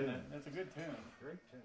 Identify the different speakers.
Speaker 1: isn't it? A good tune.
Speaker 2: Great tune.